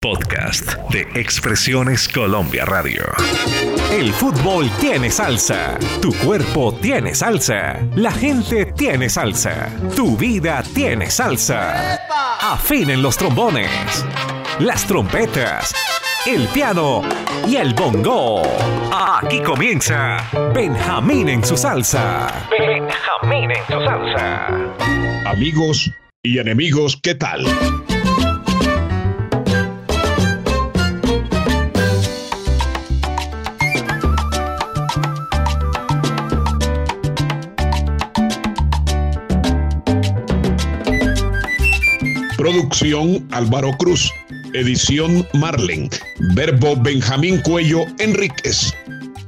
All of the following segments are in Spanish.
Podcast de Expresiones Colombia Radio. El fútbol tiene salsa, tu cuerpo tiene salsa, la gente tiene salsa, tu vida tiene salsa. Afinen los trombones, las trompetas, el piano y el bongo. Aquí comienza Benjamín en su salsa. Benjamín en su salsa. Amigos y enemigos, ¿qué tal? Producción Álvaro Cruz. Edición Marlen. Verbo Benjamín Cuello Enríquez.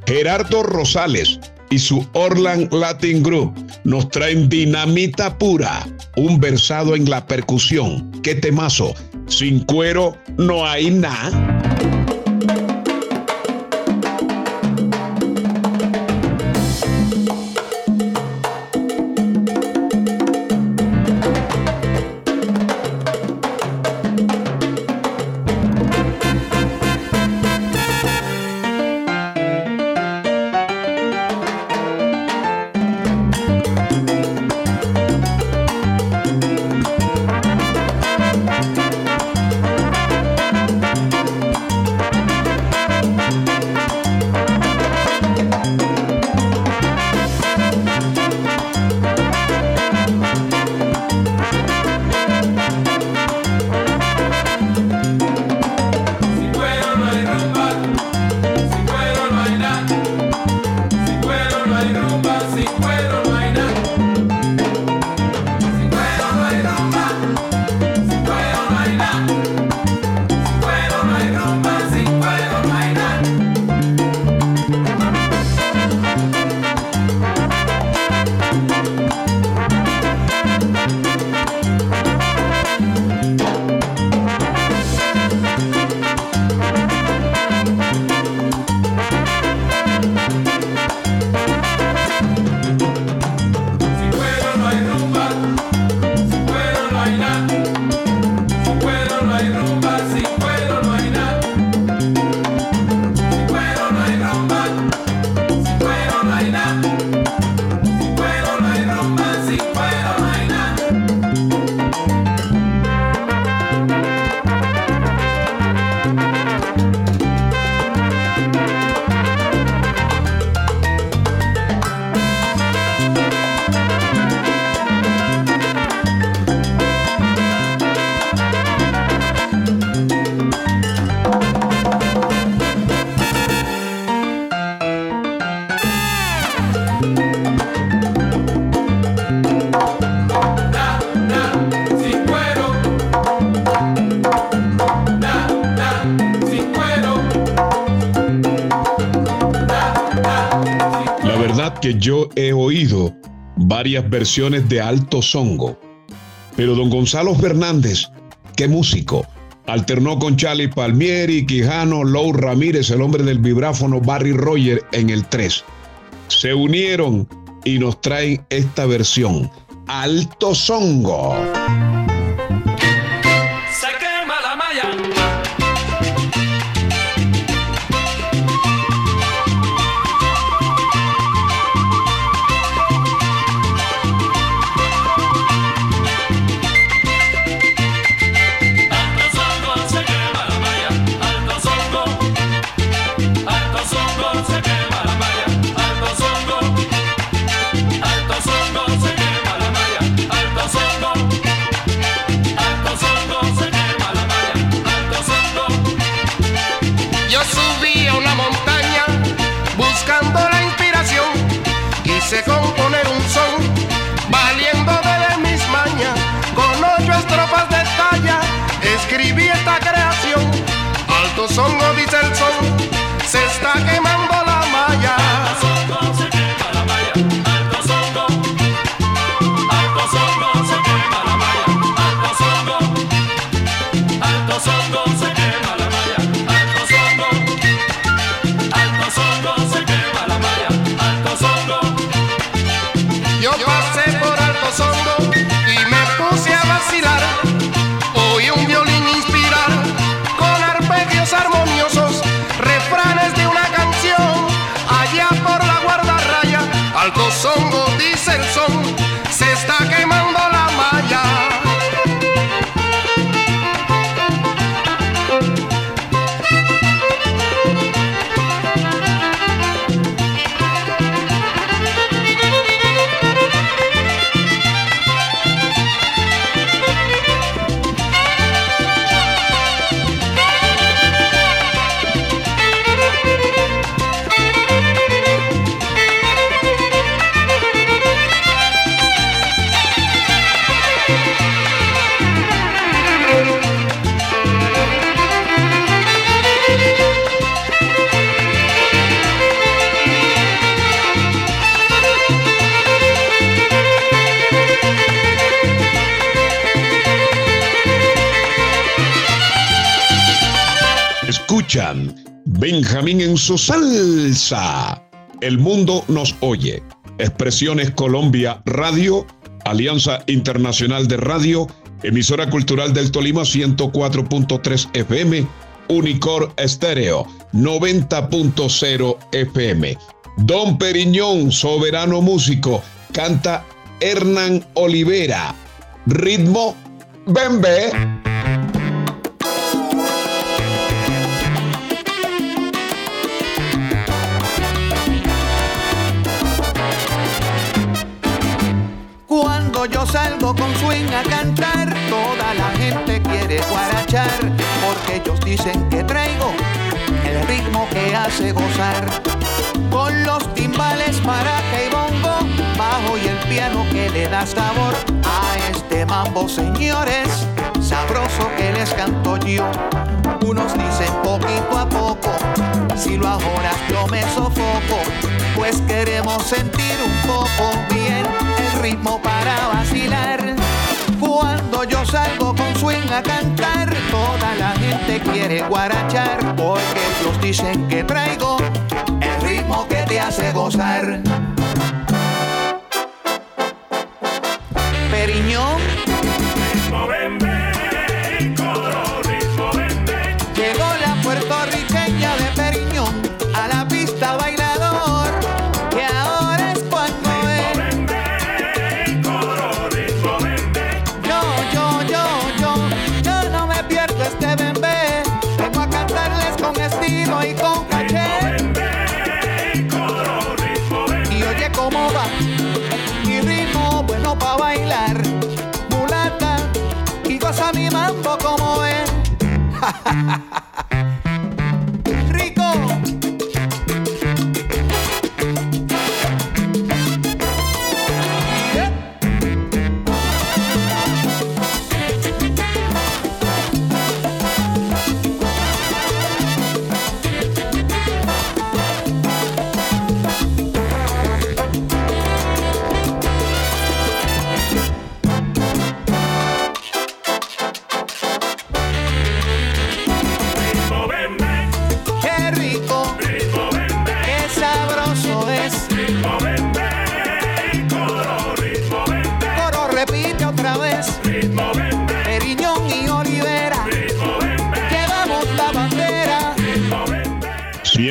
Gerardo Rosales y su Orland Latin Group nos traen dinamita pura, un versado en la percusión. ¡Qué temazo! Sin cuero no hay nada. Que yo he oído varias versiones de Alto Songo, pero don Gonzalo Fernández, qué músico, alternó con Charlie Palmieri, Quijano, Lou Ramírez, el hombre del vibráfono Barry Roger en el 3. Se unieron y nos traen esta versión, Alto Songo. Some Benjamín en su salsa. El mundo nos oye. Expresiones Colombia Radio, Alianza Internacional de Radio, emisora cultural del Tolima 104.3 FM, Unicor Estéreo 90.0 FM. Don Periñón, soberano músico, canta Hernán Olivera. Ritmo Bembe. Salgo con swing a cantar, toda la gente quiere guarachar, porque ellos dicen que traigo el ritmo que hace gozar. Con los timbales, maraca y bongo, bajo y el piano que le da sabor a este mambo, señores, sabroso que les canto yo. Unos dicen poquito a poco, si lo ahoras yo me sofoco, pues queremos sentir un poco ritmo para vacilar. Cuando yo salgo con swing a cantar, toda la gente quiere guarachar, porque ellos dicen que traigo el ritmo que te hace gozar. ha ha ha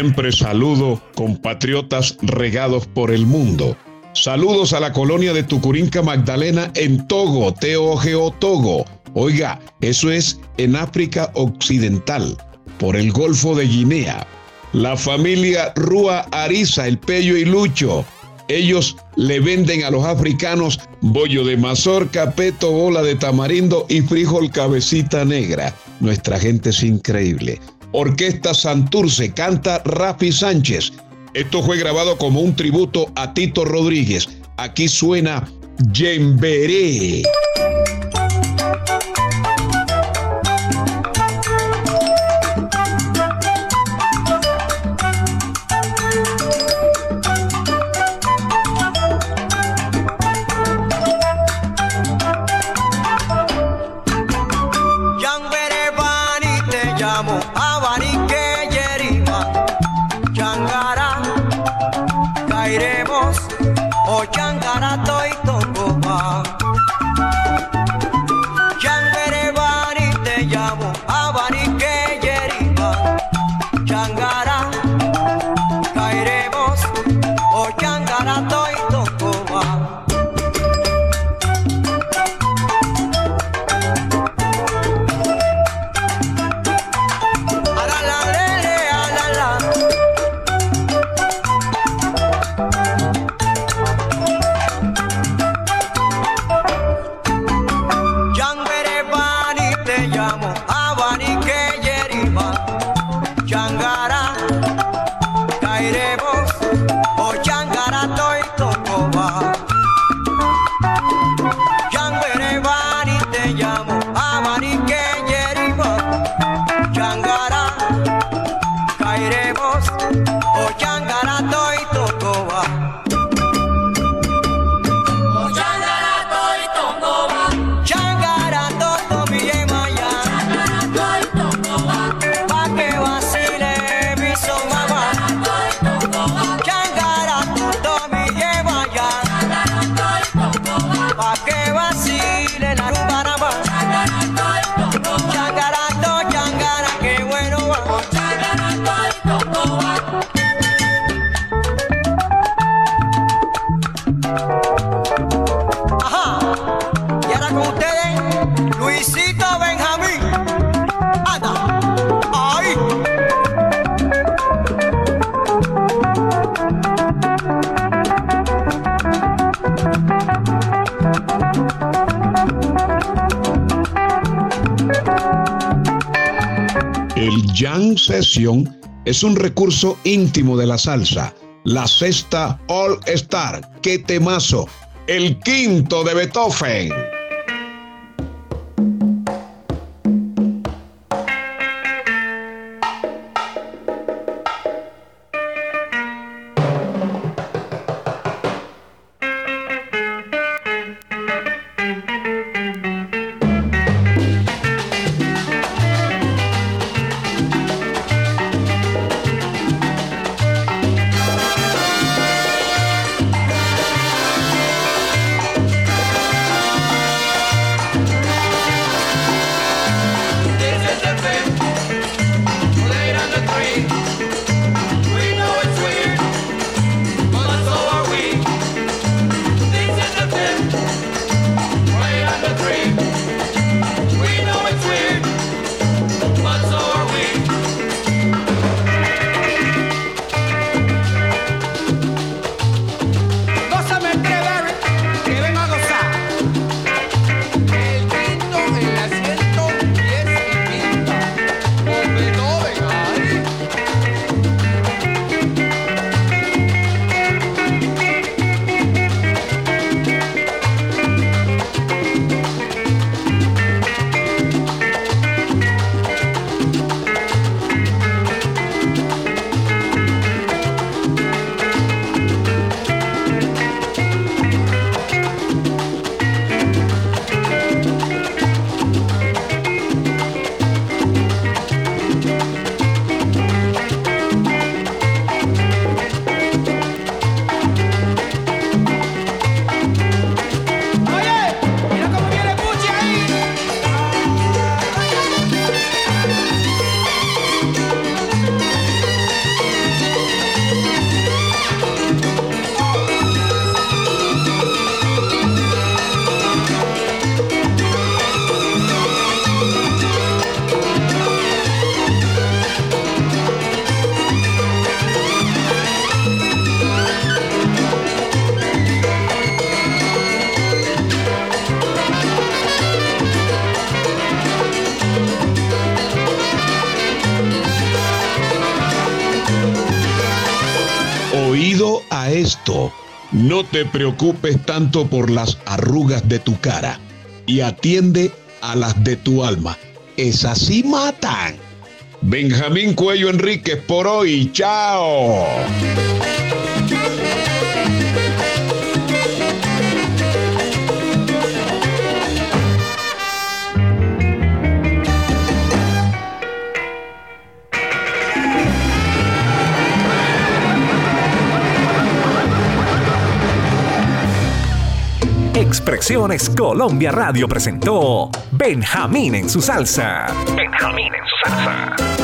Siempre saludo, compatriotas regados por el mundo. Saludos a la colonia de Tucurinca Magdalena en Togo, T-O-G-O Togo. Oiga, eso es en África Occidental, por el Golfo de Guinea. La familia Rúa Ariza, el Pello y Lucho. Ellos le venden a los africanos bollo de mazorca, peto, bola de tamarindo y frijol cabecita negra. Nuestra gente es increíble. Orquesta Santurce canta Rafi Sánchez. Esto fue grabado como un tributo a Tito Rodríguez. Aquí suena Yemberé. Caeremos, o huevos, ochangarato y tocoba. Ochangarato y tocoba. Changarato, tomille maya. Changarato y tocoba. Pa' que vacile mi somaba. Changarato, tomille maya. Changarato y tocoba. Pa' que vacile la rumba. Changarato, changara, qué bueno va. El Jam Session es un recurso íntimo de la salsa. La sexta All Star, qué temazo. El quinto de Beethoven. No te preocupes tanto por las arrugas de tu cara y atiende a las de tu alma. Esas sí matan. Benjamín Cuello Enríquez por hoy. Chao. Expresiones Colombia Radio presentó Benjamín en su salsa. Benjamín en su salsa.